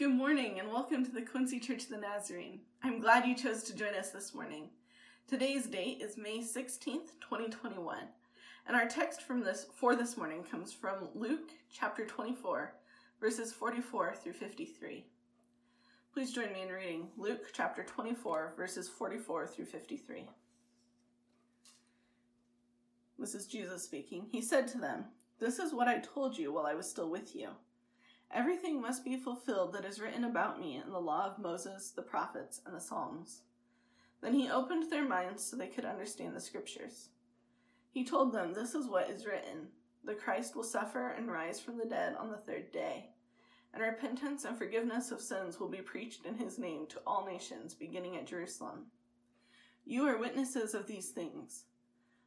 Good morning and welcome to the Quincy Church of the Nazarene. I'm glad you chose to join us this morning. Today's date is May 16th, 2021, and our text from this for this morning comes from Luke chapter 24, verses 44 through 53. Please join me in reading Luke chapter 24, verses 44 through 53. This is Jesus speaking. He said to them, This is what I told you while I was still with you. Everything must be fulfilled that is written about me in the law of Moses, the prophets, and the Psalms. Then he opened their minds so they could understand the scriptures. He told them, This is what is written the Christ will suffer and rise from the dead on the third day, and repentance and forgiveness of sins will be preached in his name to all nations, beginning at Jerusalem. You are witnesses of these things.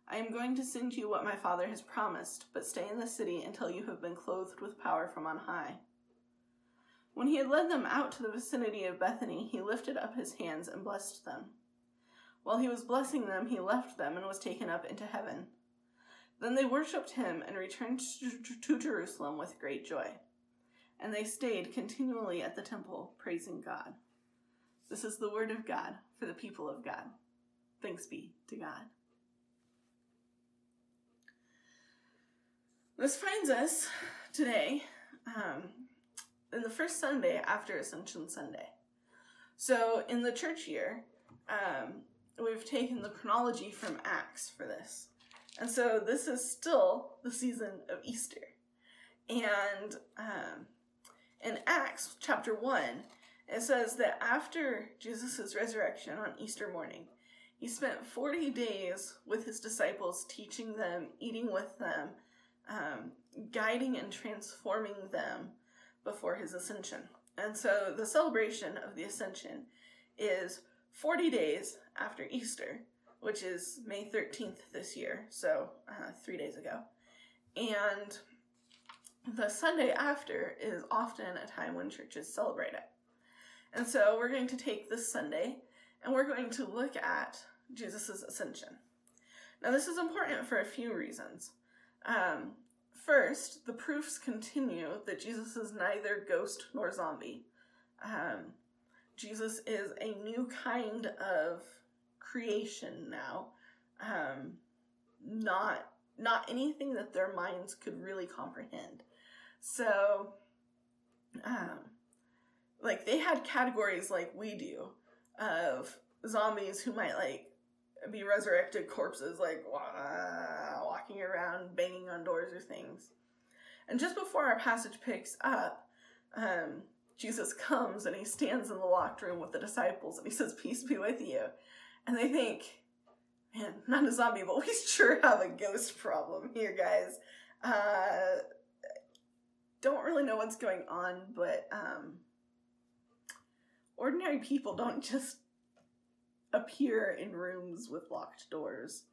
I am going to send you what my Father has promised, but stay in the city until you have been clothed with power from on high. When he had led them out to the vicinity of Bethany, he lifted up his hands and blessed them. While he was blessing them, he left them and was taken up into heaven. Then they worshipped him and returned to Jerusalem with great joy. And they stayed continually at the temple, praising God. This is the word of God for the people of God. Thanks be to God. This finds us today um, in the first Sunday after Ascension Sunday. So in the church year, um, we've taken the chronology from Acts for this. And so this is still the season of Easter. And um, in Acts chapter 1, it says that after Jesus' resurrection on Easter morning, he spent 40 days with his disciples, teaching them, eating with them, um, guiding and transforming them before his ascension. And so the celebration of the ascension is 40 days after Easter, which is May 13th this year, so uh, three days ago. And the Sunday after is often a time when churches celebrate it. And so we're going to take this Sunday and we're going to look at Jesus' ascension. Now, this is important for a few reasons. Um, First, the proofs continue that Jesus is neither ghost nor zombie. Um, Jesus is a new kind of creation now, um, not not anything that their minds could really comprehend. So, um, like they had categories like we do of zombies who might like be resurrected corpses, like walking around, banging on doors or things. And just before our passage picks up, um, Jesus comes and he stands in the locked room with the disciples and he says, Peace be with you. And they think, Man, not a zombie, but we sure have a ghost problem here, guys. Uh, don't really know what's going on, but um, ordinary people don't just appear in rooms with locked doors.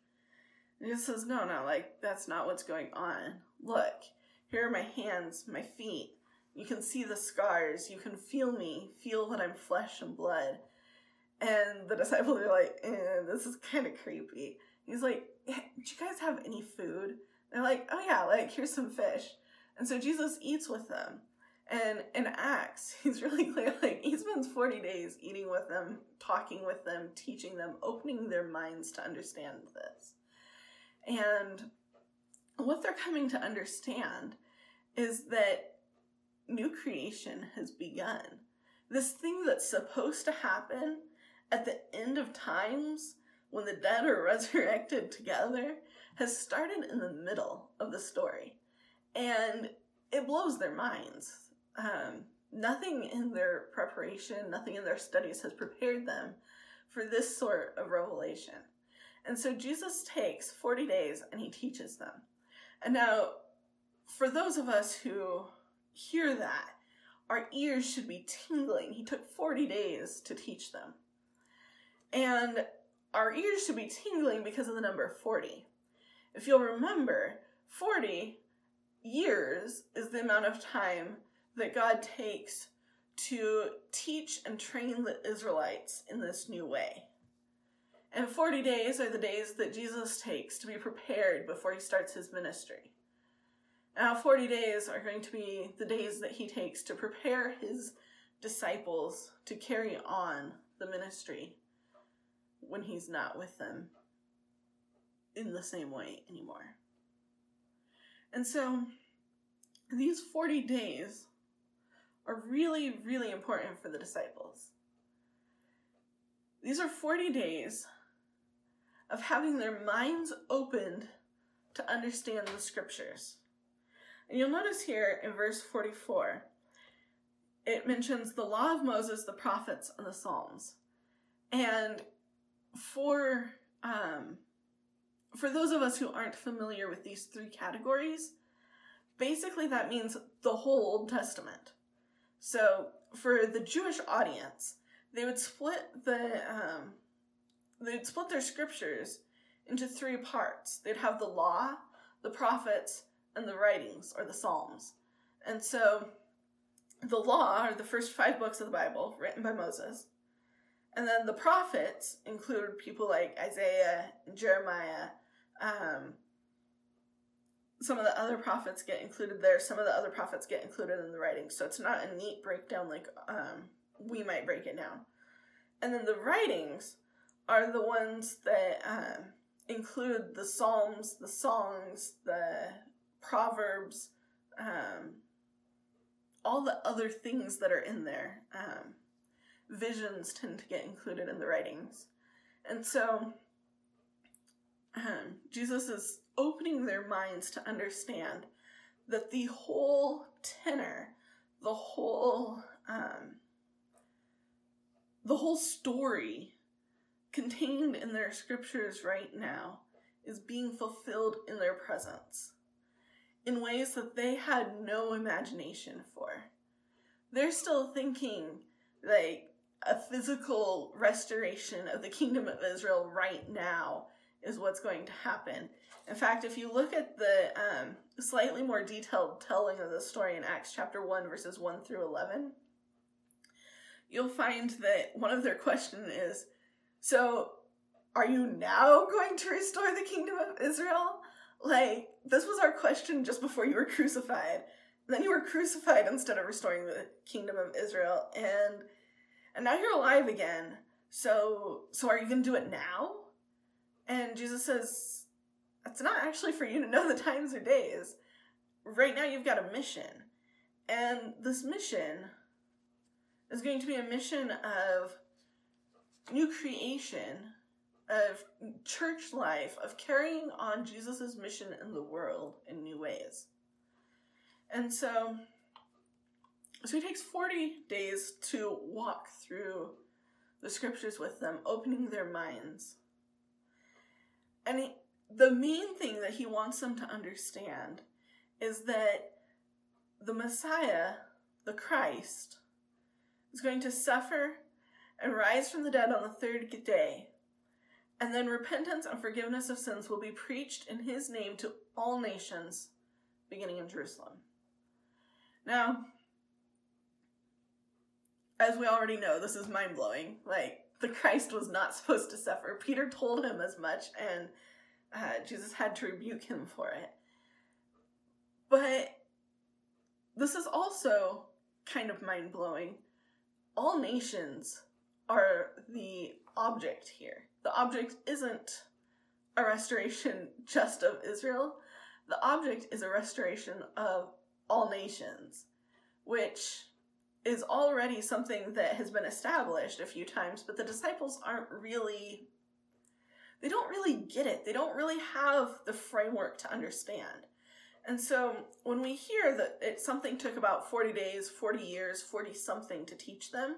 And he says, No, no, like, that's not what's going on. Look, here are my hands, my feet. You can see the scars. You can feel me, feel that I'm flesh and blood. And the disciples are like, eh, This is kind of creepy. He's like, Do you guys have any food? They're like, Oh, yeah, like, here's some fish. And so Jesus eats with them. And in Acts, he's really clear, like, he spends 40 days eating with them, talking with them, teaching them, opening their minds to understand this. And what they're coming to understand is that new creation has begun. This thing that's supposed to happen at the end of times when the dead are resurrected together has started in the middle of the story. And it blows their minds um, nothing in their preparation, nothing in their studies has prepared them for this sort of revelation. And so Jesus takes 40 days and he teaches them. And now, for those of us who hear that, our ears should be tingling. He took 40 days to teach them. And our ears should be tingling because of the number 40. If you'll remember, 40 years is the amount of time that God takes to teach and train the Israelites in this new way. And 40 days are the days that Jesus takes to be prepared before he starts his ministry. Now, 40 days are going to be the days that he takes to prepare his disciples to carry on the ministry when he's not with them in the same way anymore. And so these 40 days are really, really important for the disciples. These are 40 days of having their minds opened to understand the scriptures. And you'll notice here in verse 44, it mentions the law of Moses, the prophets, and the Psalms. And for um, for those of us who aren't familiar with these three categories, basically that means the whole Old Testament. So for the Jewish audience, they would split the um, they'd split their scriptures into three parts. They'd have the law, the prophets, and the writings or the Psalms. And so the law are the first five books of the Bible written by Moses. And then the prophets include people like Isaiah and Jeremiah. Um, some of the other prophets get included there. Some of the other prophets get included in the writings. So it's not a neat breakdown like um, we might break it down. And then the writings are the ones that um, include the Psalms, the songs, the Proverbs, um, all the other things that are in there. Um, visions tend to get included in the writings. And so um, Jesus is opening their minds to understand that the whole tenor, the whole um, the whole story contained in their scriptures right now is being fulfilled in their presence in ways that they had no imagination for. They're still thinking like a physical restoration of the kingdom of Israel right now is what's going to happen. In fact, if you look at the um, slightly more detailed telling of the story in Acts chapter 1, verses 1 through 11, you'll find that one of their questions is So, are you now going to restore the kingdom of Israel? Like, this was our question just before you were crucified. Then you were crucified instead of restoring the kingdom of Israel, and and now you're alive again. So so are you gonna do it now? And Jesus says, It's not actually for you to know the times or days. Right now you've got a mission. And this mission is going to be a mission of new creation of church life, of carrying on Jesus' mission in the world in new ways. And so, so he takes 40 days to walk through the scriptures with them, opening their minds. And he, the main thing that he wants them to understand is that the Messiah, the Christ, is going to suffer and rise from the dead on the third day and then repentance and forgiveness of sins will be preached in his name to all nations, beginning in Jerusalem. Now, as we already know, this is mind blowing. Like, the Christ was not supposed to suffer. Peter told him as much, and uh, Jesus had to rebuke him for it. But this is also kind of mind blowing. All nations are the object here the object isn't a restoration just of Israel. The object is a restoration of all nations, which is already something that has been established a few times, but the disciples aren't really they don't really get it. They don't really have the framework to understand. And so when we hear that it something took about 40 days, 40 years, 40 something to teach them,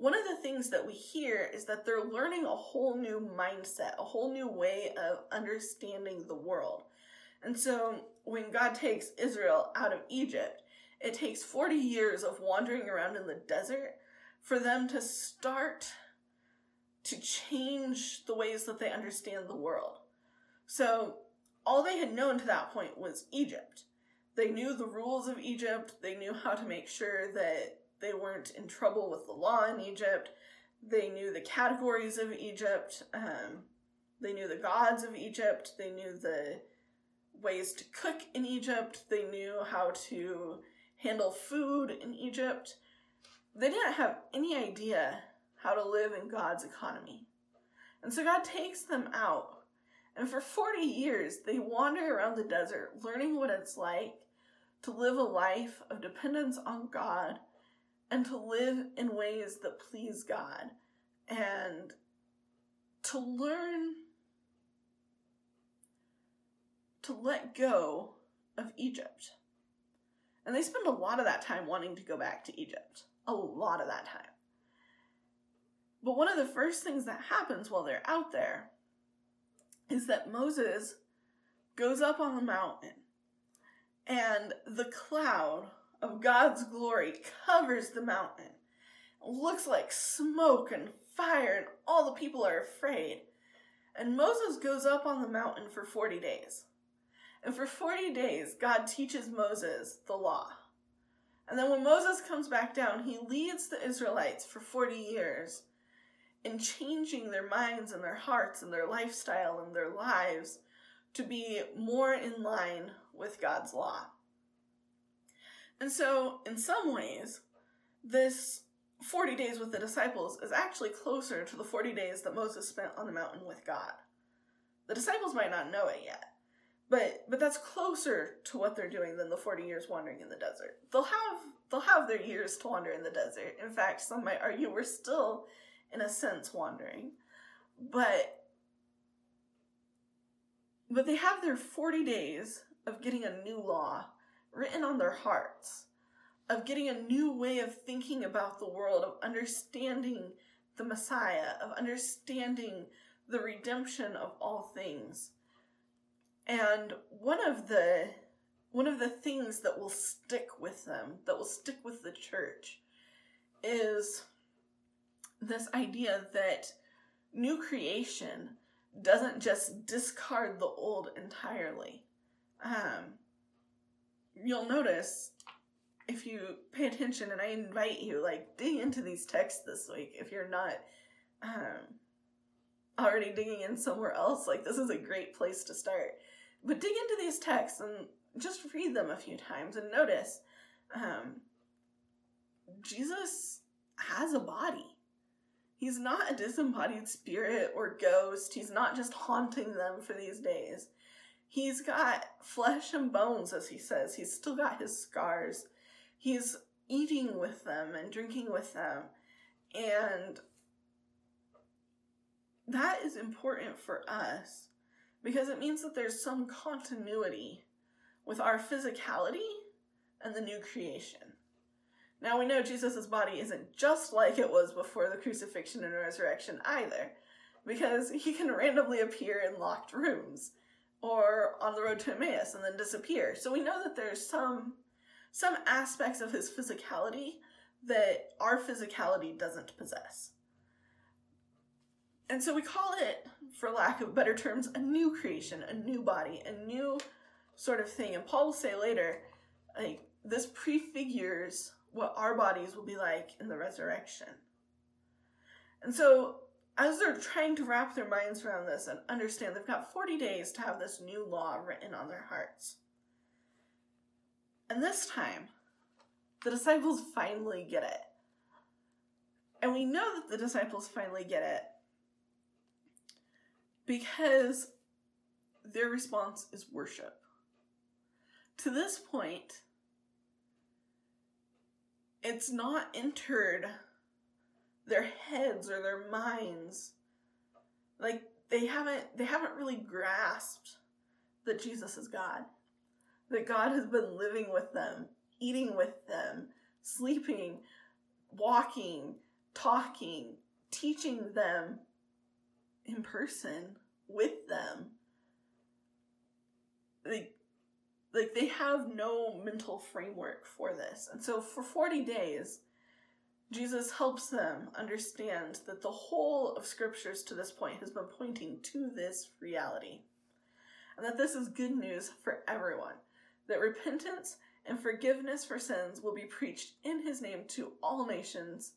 one of the things that we hear is that they're learning a whole new mindset, a whole new way of understanding the world. And so when God takes Israel out of Egypt, it takes 40 years of wandering around in the desert for them to start to change the ways that they understand the world. So all they had known to that point was Egypt. They knew the rules of Egypt, they knew how to make sure that they weren't in trouble with the law in Egypt. They knew the categories of Egypt. Um, they knew the gods of Egypt. They knew the ways to cook in Egypt. They knew how to handle food in Egypt. they didn't have any idea how to live in God's economy. And so God takes them out. And for 40 years, they wander around the desert, learning what it's like to live a life of dependence on God and to live in ways that please God and to learn to let go of Egypt. And they spend a lot of that time wanting to go back to Egypt. A lot of that time. But one of the first things that happens while they're out there is that Moses goes up on the mountain and the cloud of God's glory covers the mountain. It looks like smoke and fire, and all the people are afraid. And Moses goes up on the mountain for 40 days. And for 40 days, God teaches Moses the law. And then when Moses comes back down, he leads the Israelites for 40 years in changing their minds and their hearts and their lifestyle and their lives to be more in line with God's law. And so, in some ways, this 40 days with the disciples is actually closer to the 40 days that Moses spent on the mountain with God. The disciples might not know it yet, but but that's closer to what they're doing than the 40 years wandering in the desert. They'll have they'll have their years to wander in the desert. In fact, some might argue we're still in a sense wandering. But but they have their 40 days of getting a new law written on their hearts, of getting a new way of thinking about the world, of understanding the Messiah, of understanding the redemption of all things. And one of the one of the things that will stick with them, that will stick with the church, is this idea that new creation doesn't just discard the old entirely. Um, you'll notice if you pay attention, and I invite you, like, dig into these texts this week if you're not um, already digging in somewhere else. Like, this is a great place to start. But dig into these texts and just read them a few times and notice um, Jesus has a body. He's not a disembodied spirit or ghost. He's not just haunting them for these days. He's got flesh and bones, as he says. He's still got his scars. He's eating with them and drinking with them. And that is important for us because it means that there's some continuity with our physicality and the new creation. Now we know Jesus' body isn't just like it was before the crucifixion and resurrection either, because he can randomly appear in locked rooms or on the road to Emmaus and then disappear. So we know that there's some some aspects of his physicality that our physicality doesn't possess. And so we call it, for lack of better terms, a new creation, a new body, a new sort of thing. And Paul will say later, like, this prefigures what our bodies will be like in the resurrection. And so, as they're trying to wrap their minds around this and understand, they've got 40 days to have this new law written on their hearts. And this time, the disciples finally get it. And we know that the disciples finally get it because their response is worship. To this point, it's not entered their heads or their minds. Like they haven't they haven't really grasped that Jesus is God. That God has been living with them, eating with them, sleeping, walking, talking, teaching them in person with them. Like like they have no mental framework for this. And so for 40 days, Jesus helps them understand that the whole of scriptures to this point has been pointing to this reality. And that this is good news for everyone. That repentance and forgiveness for sins will be preached in his name to all nations,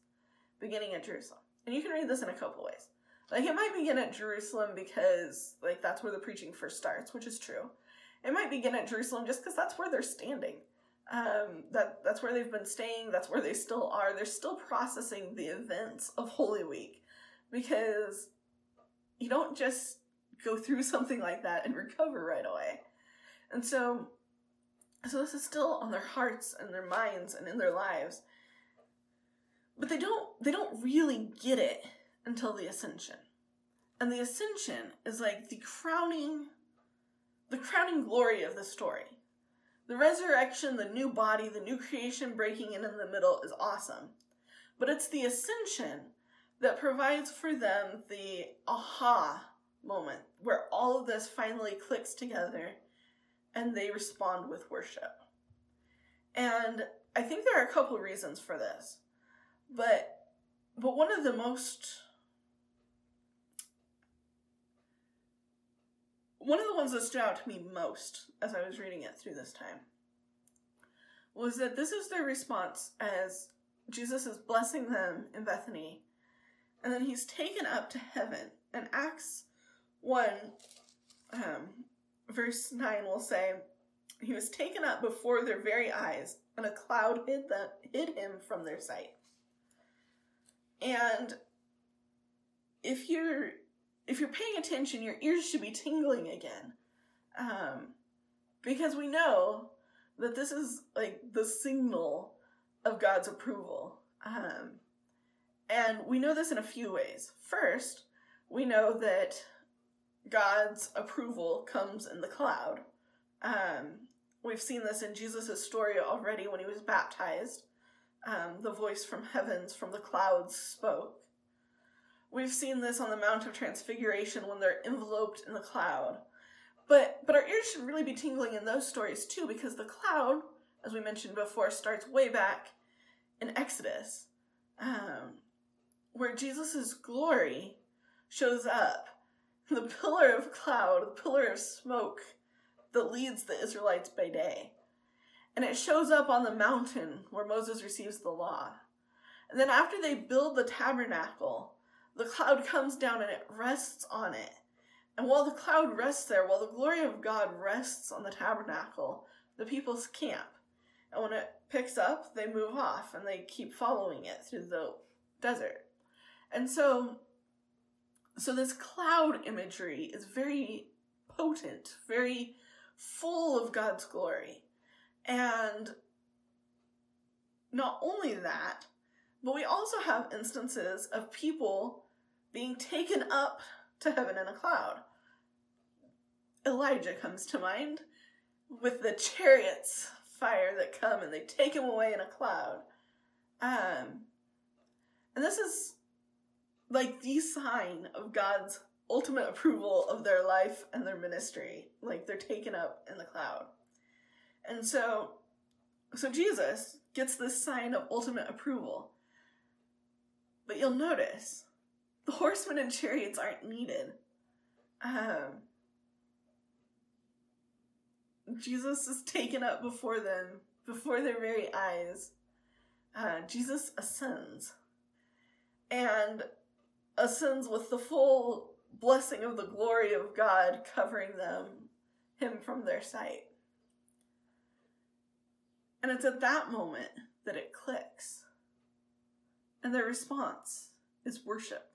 beginning at Jerusalem. And you can read this in a couple ways. Like it might begin at Jerusalem because like that's where the preaching first starts, which is true. It might begin at Jerusalem just because that's where they're standing. Um, that that's where they've been staying. That's where they still are. They're still processing the events of Holy Week because you don't just go through something like that and recover right away. And so, so this is still on their hearts and their minds and in their lives. But they don't they don't really get it until the ascension. And the ascension is like the crowning the crowning glory of the story. The resurrection, the new body, the new creation breaking in in the middle is awesome. But it's the ascension that provides for them the aha moment where all of this finally clicks together and they respond with worship. And I think there are a couple reasons for this. But but one of the most one of the ones that stood out to me most as I was reading it through this time was that this is their response as Jesus is blessing them in Bethany, and then he's taken up to heaven. And Acts 1, um, verse 9 will say, He was taken up before their very eyes, and a cloud hid, them, hid him from their sight. And if you're if you're paying attention, your ears should be tingling again. Um, because we know that this is like the signal of God's approval. Um, and we know this in a few ways. First, we know that God's approval comes in the cloud. Um, we've seen this in Jesus' story already when he was baptized. Um, the voice from heavens, from the clouds, spoke. We've seen this on the Mount of Transfiguration when they're enveloped in the cloud. But but our ears should really be tingling in those stories too, because the cloud, as we mentioned before, starts way back in Exodus, um, where Jesus' glory shows up. The pillar of cloud, the pillar of smoke that leads the Israelites by day. And it shows up on the mountain where Moses receives the law. And then after they build the tabernacle, the cloud comes down and it rests on it. And while the cloud rests there, while the glory of God rests on the tabernacle, the people camp. And when it picks up, they move off and they keep following it through the desert. And so so this cloud imagery is very potent, very full of God's glory. And not only that, but we also have instances of people being taken up to heaven in a cloud. Elijah comes to mind with the chariots fire that come and they take him away in a cloud. Um, and this is like the sign of God's ultimate approval of their life and their ministry. Like they're taken up in the cloud. And so, so Jesus gets this sign of ultimate approval. But you'll notice the horsemen and chariots aren't needed. Um, Jesus is taken up before them, before their very eyes. Uh, Jesus ascends and ascends with the full blessing of the glory of God covering them, him from their sight. And it's at that moment that it clicks. And their response is worship.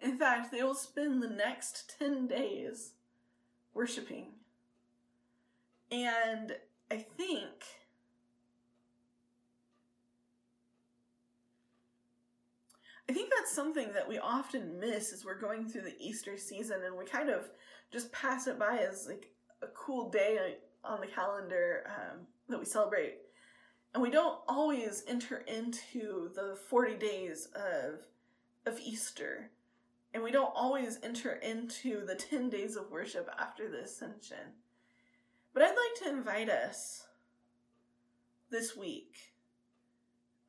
In fact, they will spend the next 10 days worshiping. And I think I think that's something that we often miss as we're going through the Easter season and we kind of just pass it by as like a cool day on the calendar um, that we celebrate. And we don't always enter into the 40 days of of Easter and we don't always enter into the 10 days of worship after the ascension. But I'd like to invite us this week,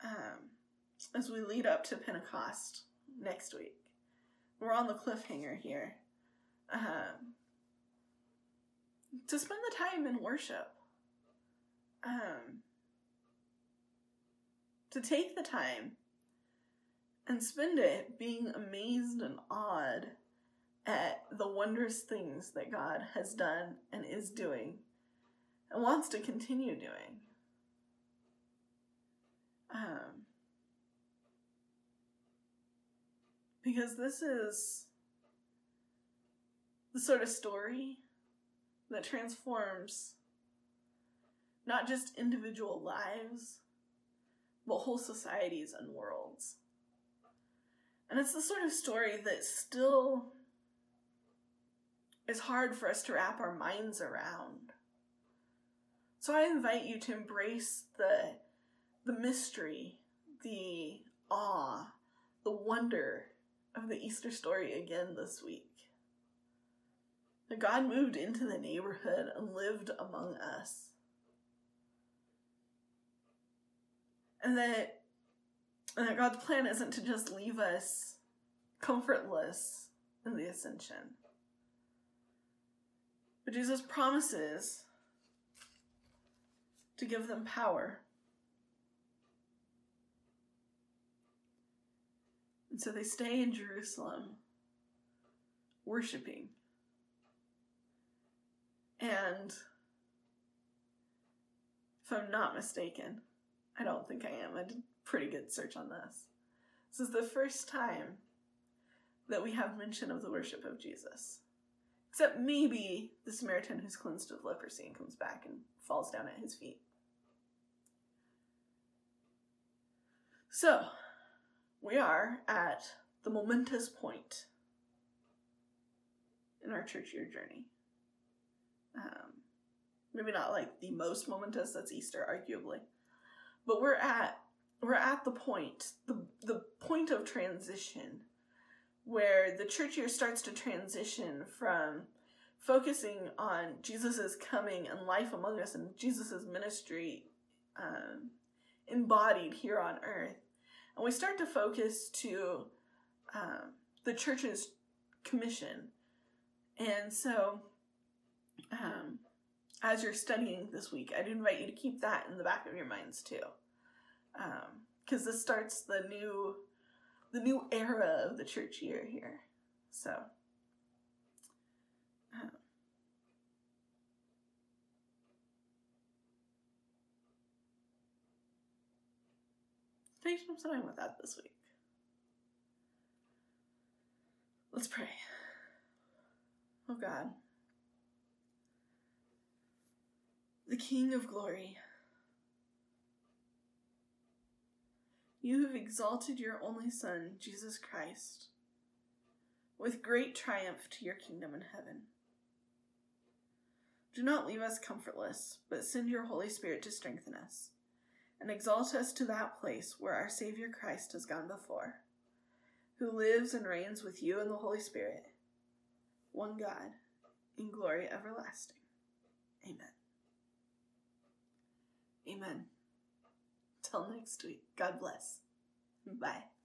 um, as we lead up to Pentecost next week. We're on the cliffhanger here. Um, to spend the time in worship. Um, to take the time and spend it being amazed and awed at the wondrous things that God has done and is doing and wants to continue doing. Um, because this is the sort of story that transforms not just individual lives, but whole societies and worlds. And it's the sort of story that still is hard for us to wrap our minds around. So I invite you to embrace the the mystery, the awe, the wonder of the Easter story again this week. That God moved into the neighborhood and lived among us. And that, that God's plan isn't to just leave us comfortless in the ascension. But Jesus promises to give them power. And so they stay in Jerusalem, worshiping. And if I'm not mistaken, I don't think I am. I did pretty good search on this. This is the first time that we have mention of the worship of Jesus. Except maybe the Samaritan who's cleansed of leprosy and comes back and falls down at his feet. So, we are at the momentous point in our church year journey. Um, maybe not like the most momentous, that's Easter, arguably. But we're at we're at the point, the the point of transition where the church year starts to transition from focusing on Jesus' coming and life among us and Jesus' ministry um, embodied here on earth. And we start to focus to um, the church's commission. And so, um, as you're studying this week, I'd invite you to keep that in the back of your minds too. Because this starts the new the new era of the church year here. So, um, take some time with that this week. Let's pray. Oh God, the King of glory. You have exalted your only Son, Jesus Christ, with great triumph to your kingdom in heaven. Do not leave us comfortless, but send your Holy Spirit to strengthen us, and exalt us to that place where our Savior Christ has gone before, who lives and reigns with you in the Holy Spirit, one God, in glory everlasting. Amen. Amen. Till next week. God bless. Bye.